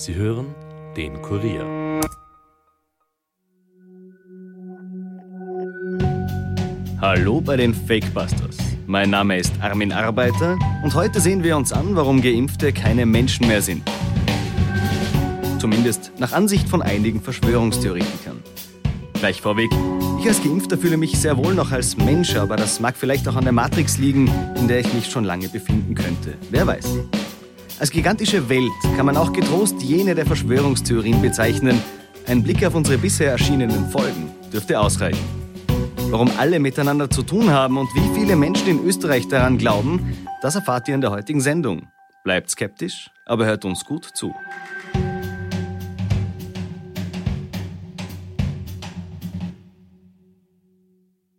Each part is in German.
Sie hören den Kurier. Hallo bei den Fakebusters. Mein Name ist Armin Arbeiter und heute sehen wir uns an, warum Geimpfte keine Menschen mehr sind. Zumindest nach Ansicht von einigen Verschwörungstheoretikern. Gleich vorweg, ich als Geimpfter fühle mich sehr wohl noch als Mensch, aber das mag vielleicht auch an der Matrix liegen, in der ich mich schon lange befinden könnte. Wer weiß. Als gigantische Welt kann man auch getrost jene der Verschwörungstheorien bezeichnen. Ein Blick auf unsere bisher erschienenen Folgen dürfte ausreichen. Warum alle miteinander zu tun haben und wie viele Menschen in Österreich daran glauben, das erfahrt ihr in der heutigen Sendung. Bleibt skeptisch, aber hört uns gut zu.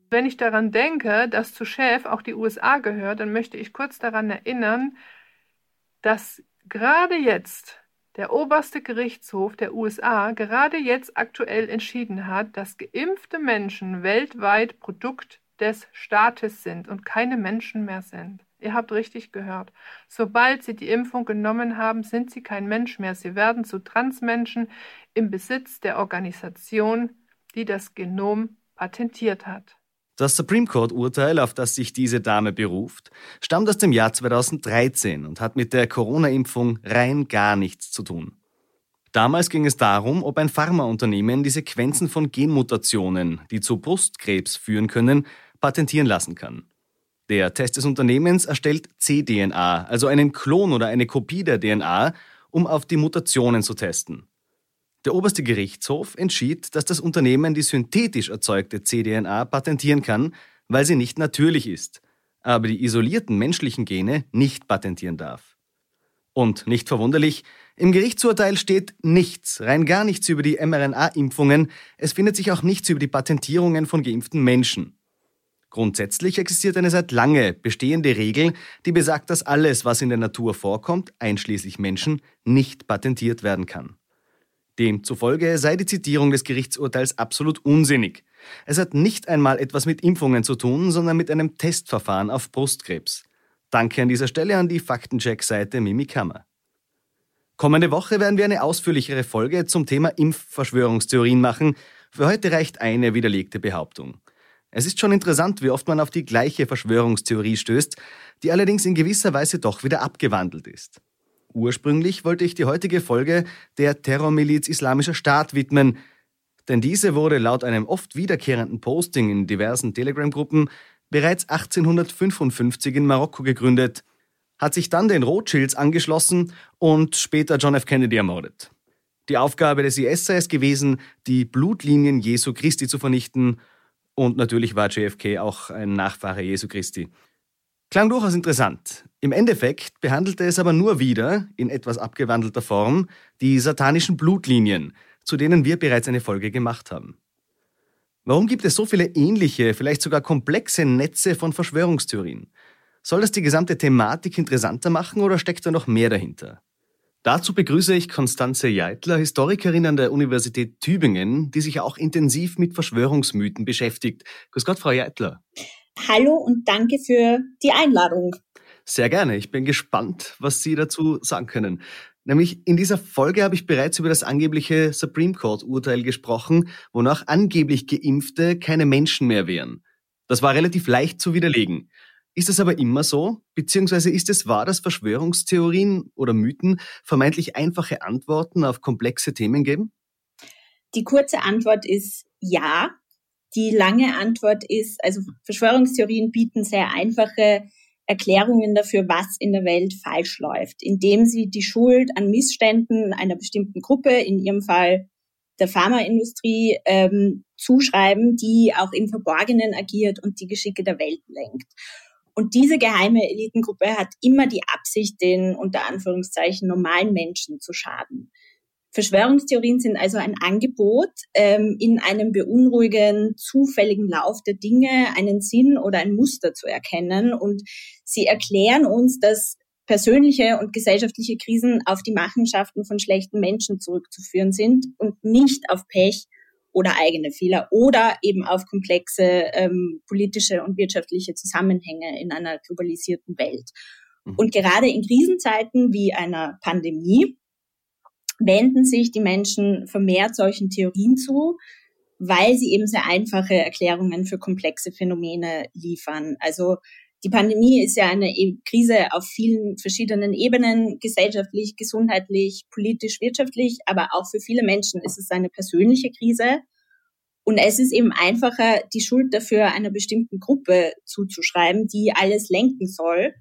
Wenn ich daran denke, dass zu Chef auch die USA gehört, dann möchte ich kurz daran erinnern, dass gerade jetzt der oberste Gerichtshof der USA gerade jetzt aktuell entschieden hat, dass geimpfte Menschen weltweit Produkt des Staates sind und keine Menschen mehr sind. Ihr habt richtig gehört. Sobald sie die Impfung genommen haben, sind sie kein Mensch mehr. Sie werden zu Transmenschen im Besitz der Organisation, die das Genom patentiert hat. Das Supreme Court-Urteil, auf das sich diese Dame beruft, stammt aus dem Jahr 2013 und hat mit der Corona-Impfung rein gar nichts zu tun. Damals ging es darum, ob ein Pharmaunternehmen die Sequenzen von Genmutationen, die zu Brustkrebs führen können, patentieren lassen kann. Der Test des Unternehmens erstellt cDNA, also einen Klon oder eine Kopie der DNA, um auf die Mutationen zu testen. Der oberste Gerichtshof entschied, dass das Unternehmen die synthetisch erzeugte cDNA patentieren kann, weil sie nicht natürlich ist, aber die isolierten menschlichen Gene nicht patentieren darf. Und nicht verwunderlich, im Gerichtsurteil steht nichts, rein gar nichts über die mRNA-Impfungen, es findet sich auch nichts über die Patentierungen von geimpften Menschen. Grundsätzlich existiert eine seit lange bestehende Regel, die besagt, dass alles, was in der Natur vorkommt, einschließlich Menschen, nicht patentiert werden kann. Demzufolge sei die Zitierung des Gerichtsurteils absolut unsinnig. Es hat nicht einmal etwas mit Impfungen zu tun, sondern mit einem Testverfahren auf Brustkrebs. Danke an dieser Stelle an die Faktencheck-Seite Mimikama. Kommende Woche werden wir eine ausführlichere Folge zum Thema Impfverschwörungstheorien machen. Für heute reicht eine widerlegte Behauptung. Es ist schon interessant, wie oft man auf die gleiche Verschwörungstheorie stößt, die allerdings in gewisser Weise doch wieder abgewandelt ist. Ursprünglich wollte ich die heutige Folge der Terrormiliz Islamischer Staat widmen, denn diese wurde laut einem oft wiederkehrenden Posting in diversen Telegram-Gruppen bereits 1855 in Marokko gegründet, hat sich dann den Rothschilds angeschlossen und später John F. Kennedy ermordet. Die Aufgabe des IS sei es gewesen, die Blutlinien Jesu Christi zu vernichten und natürlich war JFK auch ein Nachfahre Jesu Christi. Klang durchaus interessant. Im Endeffekt behandelte es aber nur wieder, in etwas abgewandelter Form, die satanischen Blutlinien, zu denen wir bereits eine Folge gemacht haben. Warum gibt es so viele ähnliche, vielleicht sogar komplexe Netze von Verschwörungstheorien? Soll das die gesamte Thematik interessanter machen oder steckt da noch mehr dahinter? Dazu begrüße ich Konstanze Jeitler, Historikerin an der Universität Tübingen, die sich auch intensiv mit Verschwörungsmythen beschäftigt. Grüß Gott, Frau Jeitler. Hallo und danke für die Einladung. Sehr gerne. Ich bin gespannt, was Sie dazu sagen können. Nämlich in dieser Folge habe ich bereits über das angebliche Supreme Court Urteil gesprochen, wonach angeblich Geimpfte keine Menschen mehr wären. Das war relativ leicht zu widerlegen. Ist es aber immer so? Beziehungsweise ist es wahr, dass Verschwörungstheorien oder Mythen vermeintlich einfache Antworten auf komplexe Themen geben? Die kurze Antwort ist ja. Die lange Antwort ist, also Verschwörungstheorien bieten sehr einfache Erklärungen dafür, was in der Welt falsch läuft, indem sie die Schuld an Missständen einer bestimmten Gruppe, in ihrem Fall der Pharmaindustrie, ähm, zuschreiben, die auch im Verborgenen agiert und die Geschicke der Welt lenkt. Und diese geheime Elitengruppe hat immer die Absicht, den unter Anführungszeichen normalen Menschen zu schaden. Verschwörungstheorien sind also ein Angebot, ähm, in einem beunruhigenden, zufälligen Lauf der Dinge einen Sinn oder ein Muster zu erkennen. Und sie erklären uns, dass persönliche und gesellschaftliche Krisen auf die Machenschaften von schlechten Menschen zurückzuführen sind und nicht auf Pech oder eigene Fehler oder eben auf komplexe ähm, politische und wirtschaftliche Zusammenhänge in einer globalisierten Welt. Mhm. Und gerade in Krisenzeiten wie einer Pandemie wenden sich die Menschen vermehrt solchen Theorien zu, weil sie eben sehr einfache Erklärungen für komplexe Phänomene liefern. Also die Pandemie ist ja eine e-, Krise auf vielen verschiedenen Ebenen, gesellschaftlich, gesundheitlich, politisch, wirtschaftlich, aber auch für viele Menschen ist es eine persönliche Krise. Und es ist eben einfacher, die Schuld dafür einer bestimmten Gruppe zuzuschreiben, die alles lenken soll,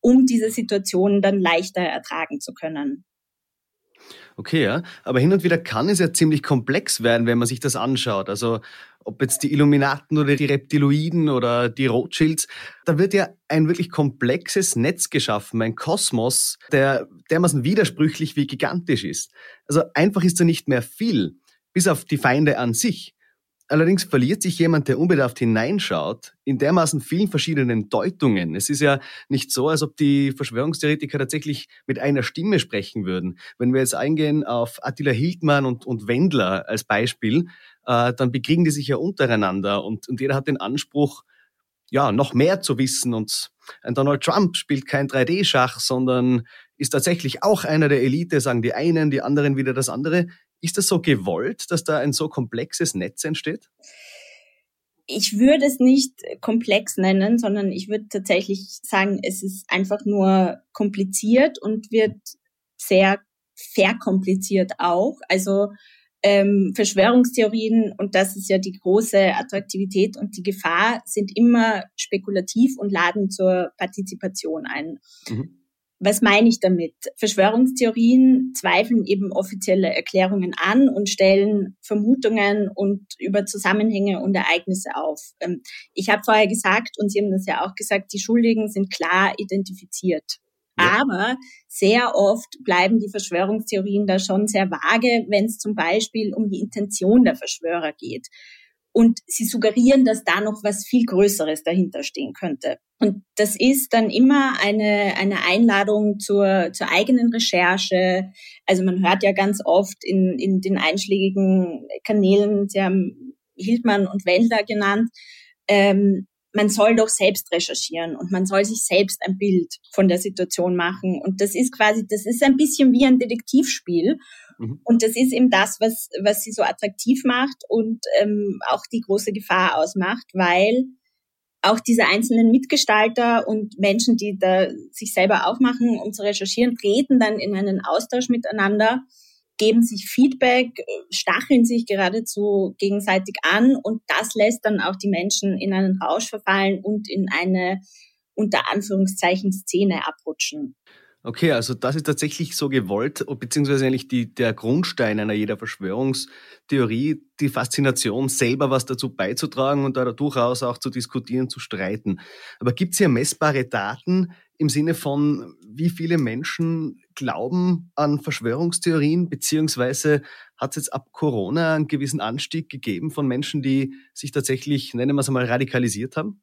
um diese Situation dann leichter ertragen zu können. Okay, ja. Aber hin und wieder kann es ja ziemlich komplex werden, wenn man sich das anschaut. Also ob jetzt die Illuminaten oder die Reptiloiden oder die Rothschilds, da wird ja ein wirklich komplexes Netz geschaffen, ein Kosmos, der dermaßen widersprüchlich wie gigantisch ist. Also einfach ist da nicht mehr viel, bis auf die Feinde an sich. Allerdings verliert sich jemand, der unbedarft hineinschaut, in dermaßen vielen verschiedenen Deutungen. Es ist ja nicht so, als ob die Verschwörungstheoretiker tatsächlich mit einer Stimme sprechen würden. Wenn wir jetzt eingehen auf Attila Hildmann und, und Wendler als Beispiel, äh, dann bekriegen die sich ja untereinander und, und jeder hat den Anspruch, ja, noch mehr zu wissen. Und ein Donald Trump spielt kein 3D-Schach, sondern ist tatsächlich auch einer der Elite, sagen die einen, die anderen wieder das andere. Ist das so gewollt, dass da ein so komplexes Netz entsteht? Ich würde es nicht komplex nennen, sondern ich würde tatsächlich sagen, es ist einfach nur kompliziert und wird sehr verkompliziert auch. Also ähm, Verschwörungstheorien, und das ist ja die große Attraktivität und die Gefahr, sind immer spekulativ und laden zur Partizipation ein. Mhm. Was meine ich damit? Verschwörungstheorien zweifeln eben offizielle Erklärungen an und stellen Vermutungen und über Zusammenhänge und Ereignisse auf. Ähm, ich habe vorher gesagt, und Sie haben das ja auch gesagt, die Schuldigen sind klar identifiziert. Ja. Aber sehr oft bleiben die Verschwörungstheorien da schon sehr vage, wenn es zum Beispiel um die Intention der Verschwörer geht. Und sie suggerieren, dass da noch was viel Größeres dahinter stehen könnte. Und das ist dann immer eine, eine Einladung zur, zur eigenen Recherche. Also man hört ja ganz oft in, in den einschlägigen Kanälen, Sie haben Hildmann und Wendler genannt, ähm, man soll doch selbst recherchieren und man soll sich selbst ein Bild von der Situation machen. Und das ist quasi, das ist ein bisschen wie ein Detektivspiel. Mhm. Und das ist eben das, was, was sie so attraktiv macht und ähm, auch die große Gefahr ausmacht, weil auch diese einzelnen Mitgestalter und Menschen, die da sich selber aufmachen, um zu recherchieren, treten dann in einen Austausch miteinander, geben sich Feedback, stacheln sich geradezu gegenseitig an und das lässt dann auch die Menschen in einen Rausch verfallen und in eine unter Anführungszeichen Szene abrutschen. Okay, also das ist tatsächlich so gewollt, beziehungsweise eigentlich die, der Grundstein einer jeder Verschwörungstheorie, die Faszination, selber was dazu beizutragen und da durchaus auch zu diskutieren, zu streiten. Aber gibt es hier messbare Daten im Sinne von, wie viele Menschen glauben an Verschwörungstheorien, beziehungsweise hat es jetzt ab Corona einen gewissen Anstieg gegeben von Menschen, die sich tatsächlich, nennen wir es einmal, radikalisiert haben?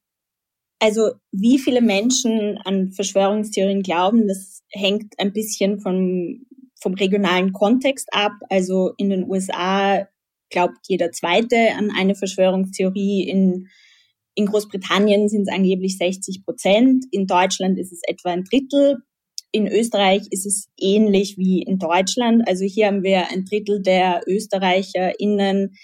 Also wie viele Menschen an Verschwörungstheorien glauben, das hängt ein bisschen vom, vom regionalen Kontext ab. Also in den USA glaubt jeder Zweite an eine Verschwörungstheorie. In, in Großbritannien sind es angeblich 60 Prozent. In Deutschland ist es etwa ein Drittel. In Österreich ist es ähnlich wie in Deutschland. Also hier haben wir ein Drittel der ÖsterreicherInnen,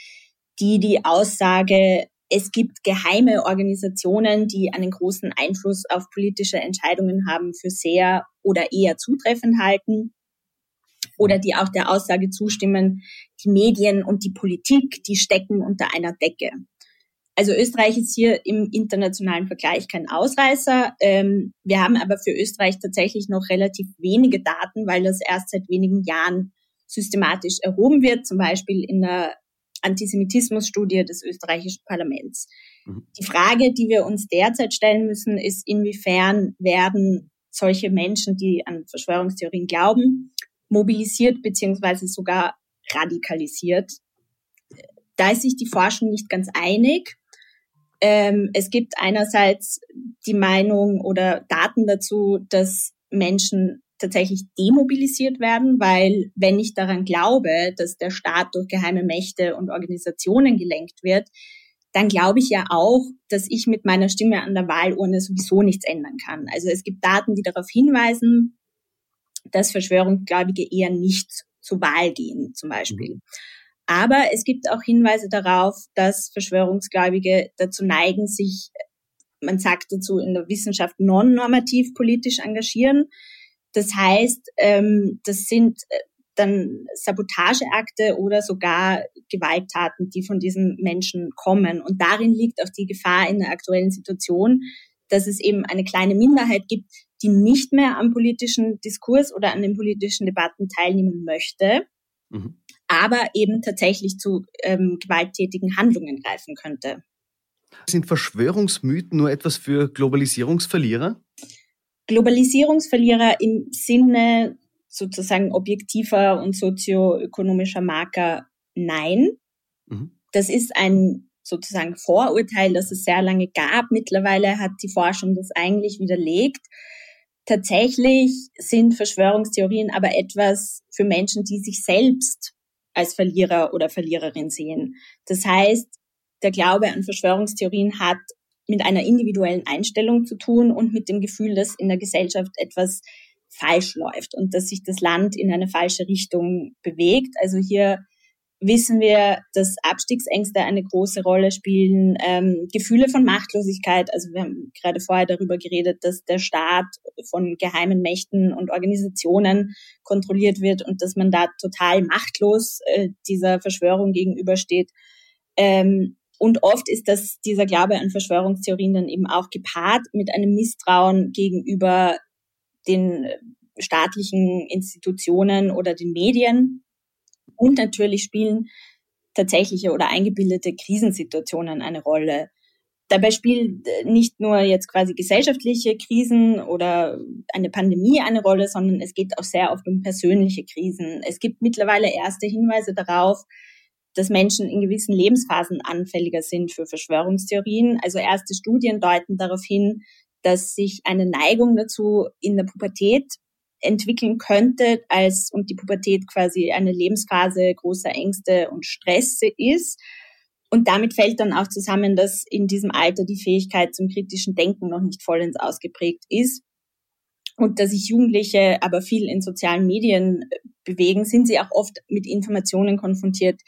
die die Aussage es gibt geheime Organisationen, die einen großen Einfluss auf politische Entscheidungen haben, für sehr oder eher zutreffend halten oder die auch der Aussage zustimmen, die Medien und die Politik, die stecken unter einer Decke. Also Österreich ist hier im internationalen Vergleich kein Ausreißer. Ähm, wir haben aber für Österreich tatsächlich noch relativ wenige Daten, weil das erst seit wenigen Jahren systematisch erhoben wird, zum Beispiel in der Antisemitismusstudie des österreichischen Parlaments. Mhm. Die Frage, die wir uns derzeit stellen müssen, ist, inwiefern werden solche Menschen, die an Verschwörungstheorien glauben, mobilisiert beziehungsweise sogar radikalisiert. Da ist sich die Forschung nicht ganz einig. Ähm, es gibt einerseits die Meinung oder Daten dazu, dass Menschen tatsächlich demobilisiert werden, weil wenn ich daran glaube, dass der Staat durch geheime Mächte und Organisationen gelenkt wird, dann glaube ich ja auch, dass ich mit meiner Stimme an der Wahlurne sowieso nichts ändern kann. Also es gibt Daten, die darauf hinweisen, dass Verschwörungsgläubige eher nicht zur Wahl gehen, zum Beispiel. Mhm. Aber es gibt auch Hinweise darauf, dass Verschwörungsgläubige dazu neigen, sich, man sagt dazu in der Wissenschaft, non-normativ politisch engagieren. Das heißt, ähm, das sind äh, dann Sabotageakte oder sogar Gewalttaten, die von diesen Menschen kommen. Und darin liegt auch die Gefahr in der aktuellen Situation, dass es eben eine kleine Minderheit gibt, die nicht mehr am politischen Diskurs oder an den politischen Debatten teilnehmen möchte, mhm. aber eben tatsächlich zu ähm, gewalttätigen Handlungen greifen könnte. Sind Verschwörungsmythen nur etwas für Globalisierungsverlierer? Globalisierungsverlierer im Sinne sozusagen objektiver und sozioökonomischer Marker nein. Mhm. Das ist ein sozusagen Vorurteil, das es sehr lange gab. Mittlerweile hat die Forschung das eigentlich widerlegt. Tatsächlich sind Verschwörungstheorien aber etwas für Menschen, die sich selbst als Verlierer oder Verliererin sehen. Das heißt, der Glaube an Verschwörungstheorien hat mit einer individuellen Einstellung zu tun und mit dem Gefühl, dass in der Gesellschaft etwas falsch läuft und dass sich das Land in eine falsche Richtung bewegt. Also hier wissen wir, dass Abstiegsängste eine große Rolle spielen, ähm, Gefühle von Machtlosigkeit. Also wir haben gerade vorher darüber geredet, dass der Staat von geheimen Mächten und Organisationen kontrolliert wird und dass man da total machtlos äh, dieser Verschwörung gegenübersteht. Ähm, und oft ist das, dieser Glaube an Verschwörungstheorien dann eben auch gepaart mit einem Misstrauen gegenüber den staatlichen Institutionen oder den Medien. Und natürlich spielen tatsächliche oder eingebildete Krisensituationen eine Rolle. Dabei spielt nicht nur jetzt quasi gesellschaftliche Krisen oder eine Pandemie eine Rolle, sondern es geht auch sehr oft um persönliche Krisen. Es gibt mittlerweile erste Hinweise darauf, dass Menschen in gewissen Lebensphasen anfälliger sind für Verschwörungstheorien. Also erste Studien deuten darauf hin, dass sich eine Neigung dazu in der Pubertät entwickeln könnte, als und die Pubertät quasi eine Lebensphase großer Ängste und Stress ist. Und damit fällt dann auch zusammen, dass in diesem Alter die Fähigkeit zum kritischen Denken noch nicht vollends ausgeprägt ist. Und dass sich Jugendliche aber viel in sozialen Medien bewegen, sind sie auch oft mit Informationen konfrontiert,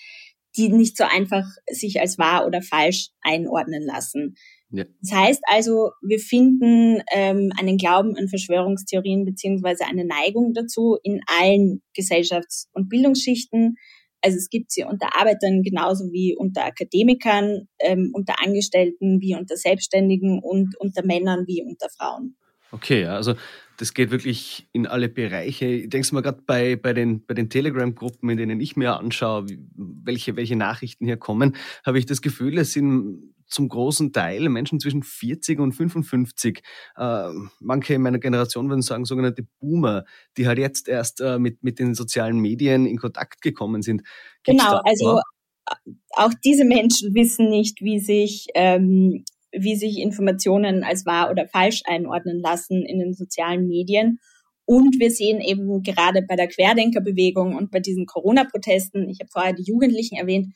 die nicht so einfach sich als wahr oder falsch einordnen lassen. Ja. Das heißt also, wir finden ähm, einen Glauben an Verschwörungstheorien beziehungsweise eine Neigung dazu in allen Gesellschafts- und Bildungsschichten. Also es gibt sie unter Arbeitern genauso wie unter Akademikern, ähm, unter Angestellten wie unter Selbstständigen und unter Männern wie unter Frauen. Okay, also das geht wirklich in alle Bereiche. Ich denke mal gerade bei, bei den, bei den Telegram-Gruppen, in denen ich mir anschaue, welche, welche Nachrichten hier kommen, habe ich das Gefühl, es sind zum großen Teil Menschen zwischen 40 und 55. Äh, manche in meiner Generation würden sagen, sogenannte Boomer, die halt jetzt erst äh, mit, mit den sozialen Medien in Kontakt gekommen sind. Gibt's genau, also äh, auch diese Menschen wissen nicht, wie sich ähm, wie sich Informationen als wahr oder falsch einordnen lassen in den sozialen Medien. Und wir sehen eben gerade bei der Querdenkerbewegung und bei diesen Corona-Protesten, ich habe vorher die Jugendlichen erwähnt,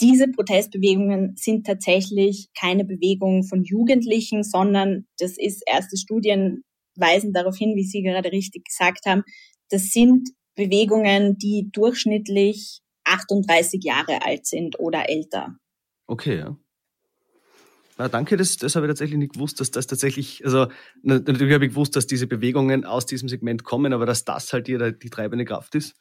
diese Protestbewegungen sind tatsächlich keine Bewegung von Jugendlichen, sondern das ist erste Studien weisen darauf hin, wie Sie gerade richtig gesagt haben, das sind Bewegungen, die durchschnittlich 38 Jahre alt sind oder älter. Okay. Na, danke, das, das habe ich tatsächlich nicht gewusst, dass das tatsächlich, also natürlich habe ich gewusst, dass diese Bewegungen aus diesem Segment kommen, aber dass das halt die, die treibende Kraft ist,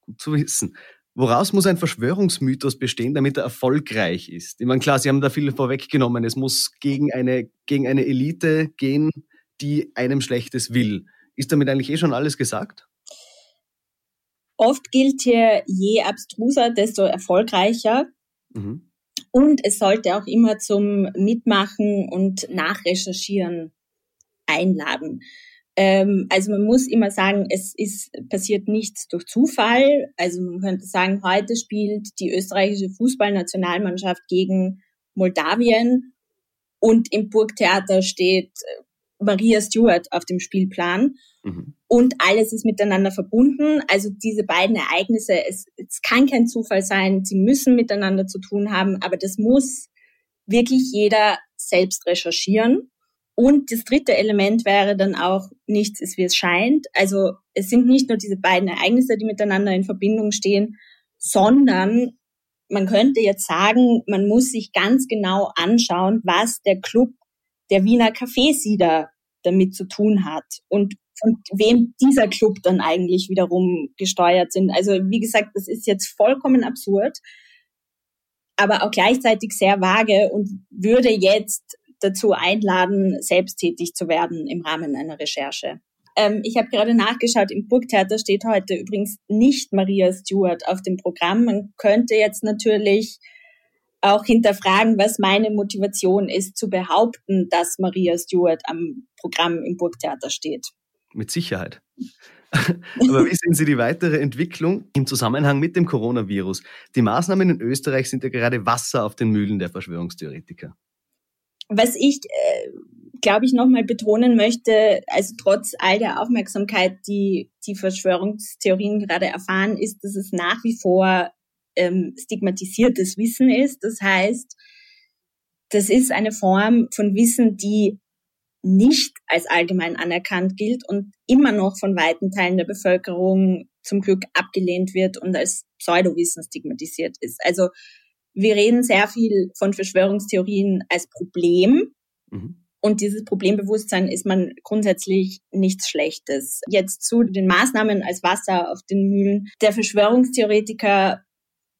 gut zu wissen. Woraus muss ein Verschwörungsmythos bestehen, damit er erfolgreich ist? Ich meine, klar, Sie haben da viel vorweggenommen. Es muss gegen eine, gegen eine Elite gehen, die einem Schlechtes will. Ist damit eigentlich eh schon alles gesagt? Oft gilt hier, je abstruser, desto erfolgreicher. Mhm. Und es sollte auch immer zum Mitmachen und Nachrecherchieren einladen. Ähm, also man muss immer sagen, es ist passiert nichts durch Zufall. Also man könnte sagen, heute spielt die österreichische Fußballnationalmannschaft gegen Moldawien und im Burgtheater steht äh, Maria Stewart auf dem Spielplan. Mhm. Und alles ist miteinander verbunden. Also diese beiden Ereignisse, es, es kann kein Zufall sein, sie müssen miteinander zu tun haben, aber das muss wirklich jeder selbst recherchieren. Und das dritte Element wäre dann auch, nichts ist, wie es scheint. Also es sind nicht nur diese beiden Ereignisse, die miteinander in Verbindung stehen, sondern man könnte jetzt sagen, man muss sich ganz genau anschauen, was der Club der Wiener Kaffeesieder damit zu tun hat und von wem dieser Club dann eigentlich wiederum gesteuert sind. Also wie gesagt, das ist jetzt vollkommen absurd, aber auch gleichzeitig sehr vage und würde jetzt dazu einladen, selbsttätig zu werden im Rahmen einer Recherche. Ähm, ich habe gerade nachgeschaut, im Burgtheater steht heute übrigens nicht Maria Stewart auf dem Programm. Man könnte jetzt natürlich auch hinterfragen, was meine Motivation ist, zu behaupten, dass Maria Stewart am Programm im Burgtheater steht. Mit Sicherheit. Aber wie sehen Sie die weitere Entwicklung im Zusammenhang mit dem Coronavirus? Die Maßnahmen in Österreich sind ja gerade Wasser auf den Mühlen der Verschwörungstheoretiker. Was ich, äh, glaube ich, nochmal betonen möchte, also trotz all der Aufmerksamkeit, die die Verschwörungstheorien gerade erfahren, ist, dass es nach wie vor ähm, stigmatisiertes Wissen ist. Das heißt, das ist eine Form von Wissen, die nicht als allgemein anerkannt gilt und immer noch von weiten Teilen der Bevölkerung zum Glück abgelehnt wird und als Pseudowissen stigmatisiert ist. Also wir reden sehr viel von Verschwörungstheorien als Problem. Mhm. Und dieses Problembewusstsein ist man grundsätzlich nichts Schlechtes. Jetzt zu den Maßnahmen als Wasser auf den Mühlen der Verschwörungstheoretiker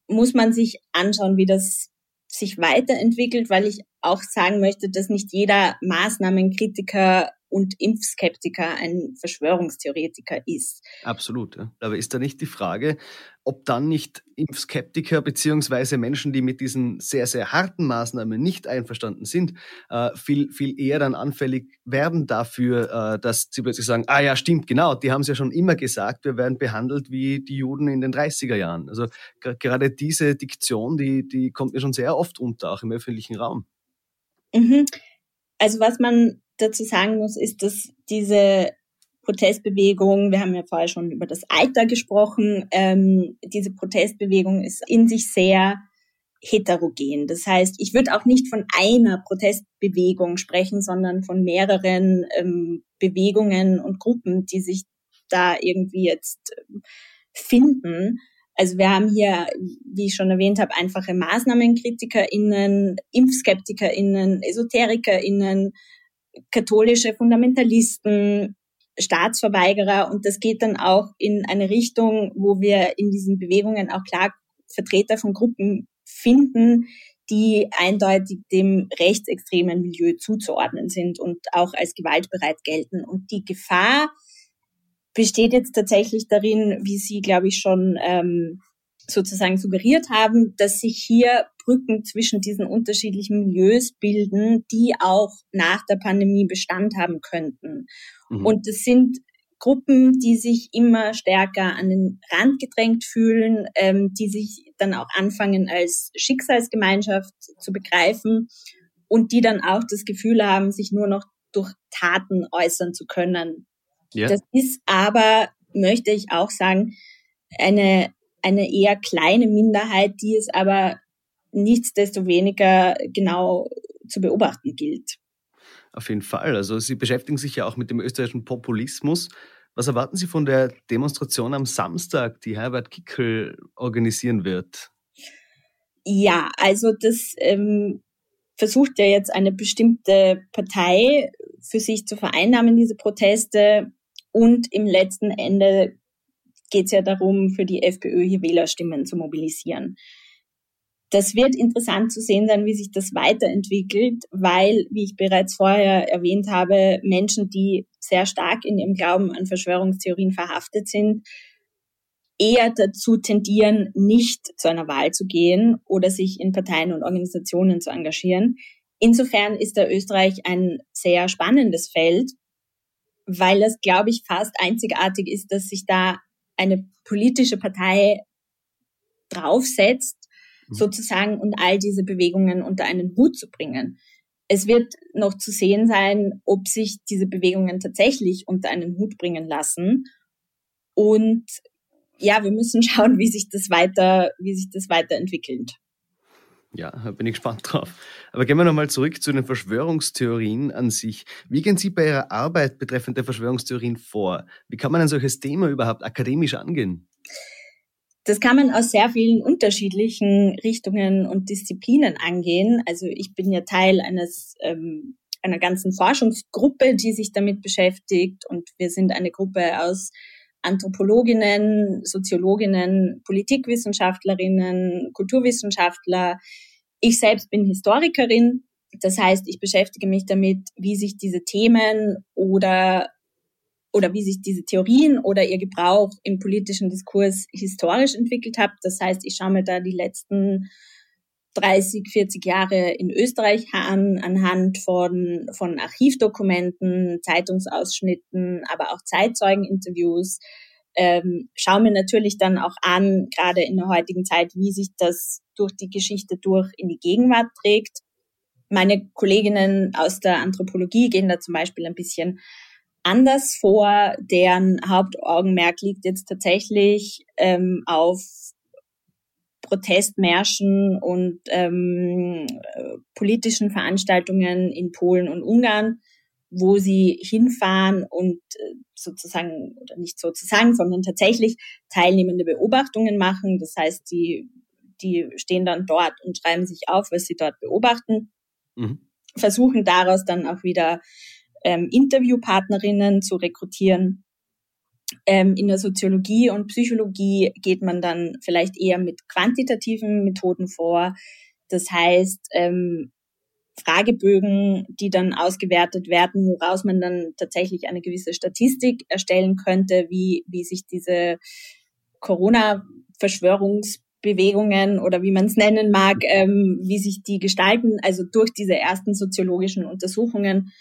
muss man sich anschauen, wie das sich weiterentwickelt, weil ich auch sagen möchte, dass nicht jeder Maßnahmenkritiker und Impfskeptiker ein Verschwörungstheoretiker ist. Absolut. Ja. Aber ist da nicht die Frage, ob dann nicht Impfskeptiker beziehungsweise Menschen, die mit diesen sehr, sehr harten Maßnahmen nicht einverstanden sind, äh, viel, viel eher dann anfällig werden dafür, äh, dass sie plötzlich sagen, ah ja, stimmt, genau, die haben es ja schon immer gesagt, wir werden behandelt wie die Juden in den 30er Jahren. Also gerade diese Diktion, die, die kommt mir schon sehr oft unter, auch im öffentlichen Raum. Mhm. Also was man dazu sagen muss, ist, dass diese Protestbewegung, wir haben ja vorher schon über das Alter gesprochen, ähm, diese Protestbewegung ist in sich sehr heterogen. Das heißt, ich würde auch nicht von einer Protestbewegung sprechen, sondern von mehreren ähm, Bewegungen und Gruppen, die sich da irgendwie jetzt ähm, finden. Also wir haben hier, wie ich schon erwähnt habe, einfache MaßnahmenkritikerInnen, ImpfskeptikerInnen, EsoterikerInnen, katholische Fundamentalisten, Staatsverweigerer und das geht dann auch in eine Richtung, wo wir in diesen Bewegungen auch klar Vertreter von Gruppen finden, die eindeutig dem rechtsextremen Milieu zuzuordnen sind und auch als gewaltbereit gelten. Und die Gefahr besteht jetzt tatsächlich darin, wie Sie, glaube ich, schon ähm, sozusagen suggeriert haben, dass sich hier Brücken zwischen diesen unterschiedlichen Milieus bilden, die auch nach der Pandemie Bestand haben könnten. Mhm. Und das sind Gruppen, die sich immer stärker an den Rand gedrängt fühlen, ähm, die sich dann auch anfangen als Schicksalsgemeinschaft zu begreifen und die dann auch das Gefühl haben, sich nur noch durch Taten äußern zu können. Ja. Das ist aber, möchte ich auch sagen, eine, eine eher kleine Minderheit, die es aber nichtsdestoweniger genau zu beobachten gilt. Auf jeden Fall. Also Sie beschäftigen sich ja auch mit dem österreichischen Populismus. Was erwarten Sie von der Demonstration am Samstag, die Herbert Kickel organisieren wird? Ja, also das ähm, versucht ja jetzt eine bestimmte Partei für sich zu vereinnahmen, diese Proteste. Und im letzten Ende geht es ja darum, für die FPÖ hier Wählerstimmen zu mobilisieren. Das wird interessant zu sehen sein, wie sich das weiterentwickelt, weil, wie ich bereits vorher erwähnt habe, Menschen, die sehr stark in ihrem Glauben an Verschwörungstheorien verhaftet sind, eher dazu tendieren, nicht zu einer Wahl zu gehen oder sich in Parteien und Organisationen zu engagieren. Insofern ist da Österreich ein sehr spannendes Feld, weil es, glaube ich, fast einzigartig ist, dass sich da eine politische Partei draufsetzt, Mhm. sozusagen und all diese Bewegungen unter einen Hut zu bringen. Es wird noch zu sehen sein, ob sich diese Bewegungen tatsächlich unter einen Hut bringen lassen. Und ja, wir müssen schauen, wie sich das weiter, wie sich das weiterentwickelt. Ja, bin ich gespannt drauf. Aber gehen wir nochmal zurück zu den Verschwörungstheorien an sich. Wie gehen Sie bei Ihrer Arbeit betreffend der Verschwörungstheorien vor? Wie kann man ein solches Thema überhaupt akademisch angehen? Das kann man aus sehr vielen unterschiedlichen Richtungen und Disziplinen angehen. Also ich bin ja Teil eines ähm, einer ganzen Forschungsgruppe, die sich damit beschäftigt und wir sind eine Gruppe aus Anthropologinnen, Soziologinnen, Politikwissenschaftlerinnen, Kulturwissenschaftler. Ich selbst bin Historikerin. Das heißt, ich beschäftige mich damit, wie sich diese Themen oder oder wie sich diese Theorien oder ihr Gebrauch im politischen Diskurs historisch entwickelt hat. Das heißt, ich schaue mir da die letzten 30, 40 Jahre in Österreich an, anhand von, von Archivdokumenten, Zeitungsausschnitten, aber auch Zeitzeugeninterviews. Ähm, schauen wir natürlich dann auch an, gerade in der heutigen Zeit, wie sich das durch die Geschichte durch in die Gegenwart trägt. Meine Kolleginnen aus der Anthropologie gehen da zum Beispiel ein bisschen anders vor. Deren Hauptaugenmerk liegt jetzt tatsächlich ähm, auf Protestmärschen und ähm, äh, politischen Veranstaltungen in Polen und Ungarn, wo sie hinfahren und äh, sozusagen, oder nicht sozusagen, sondern tatsächlich teilnehmende Beobachtungen machen. Das heißt, die, die stehen dann dort und schreiben sich auf, was sie dort beobachten, mhm. versuchen daraus dann auch wieder ähm, Interviewpartnerinnen zu rekrutieren ähm, in der Soziologie und Psychologie geht man dann vielleicht eher mit quantitativen Methoden vor. Das heißt, ähm, Fragebögen, die dann ausgewertet werden, woraus man dann tatsächlich eine gewisse Statistik erstellen könnte, wie, wie sich diese Corona-Verschwörungsbewegungen oder wie man es nennen mag, ähm, wie sich die gestalten, also durch diese ersten soziologischen Untersuchungen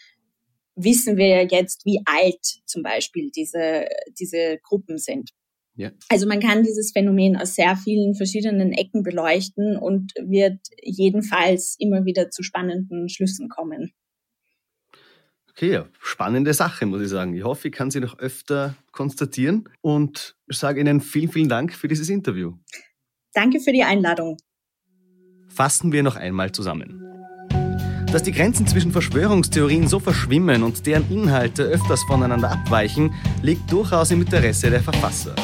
wissen wir jetzt, wie alt zum Beispiel diese, diese Gruppen sind. Ja. Also man kann dieses Phänomen aus sehr vielen verschiedenen Ecken beleuchten und wird jedenfalls immer wieder zu spannenden Schlüssen kommen. Okay, spannende Sache, muss ich sagen. Ich hoffe, ich kann sie noch öfter konstatieren und sage Ihnen vielen, vielen Dank für dieses Interview. Danke für die Einladung. Fassen wir noch einmal zusammen. Dass die Grenzen zwischen Verschwörungstheorien so verschwimmen und deren Inhalte öfters voneinander abweichen, liegt durchaus im Interesse der Verfasser.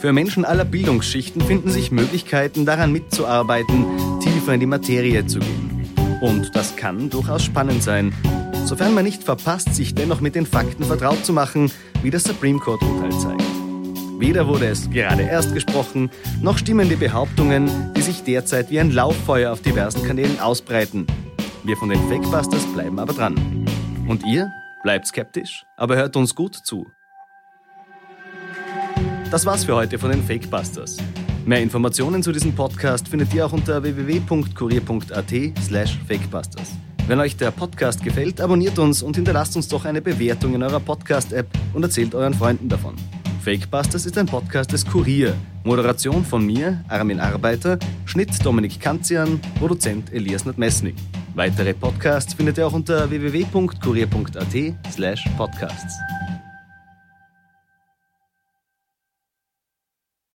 Für Menschen aller Bildungsschichten finden sich Möglichkeiten, daran mitzuarbeiten, tiefer in die Materie zu gehen. Und das kann durchaus spannend sein, sofern man nicht verpasst, sich dennoch mit den Fakten vertraut zu machen, wie das Supreme Court-Urteil zeigt. Weder wurde es gerade erst gesprochen, noch stimmen die Behauptungen, die sich derzeit wie ein Lauffeuer auf diversen Kanälen ausbreiten. Wir von den Fakebusters bleiben aber dran. Und ihr bleibt skeptisch, aber hört uns gut zu. Das war's für heute von den Fakebusters. Mehr Informationen zu diesem Podcast findet ihr auch unter www.kurier.at/slash fakebusters. Wenn euch der Podcast gefällt, abonniert uns und hinterlasst uns doch eine Bewertung in eurer Podcast-App und erzählt euren Freunden davon. Fakebusters ist ein Podcast des Kurier. Moderation von mir, Armin Arbeiter, Schnitt Dominik Kanzian, Produzent Elias Nadmesnik. Weitere Podcasts findet ihr auch unter www.kurier.at slash podcasts.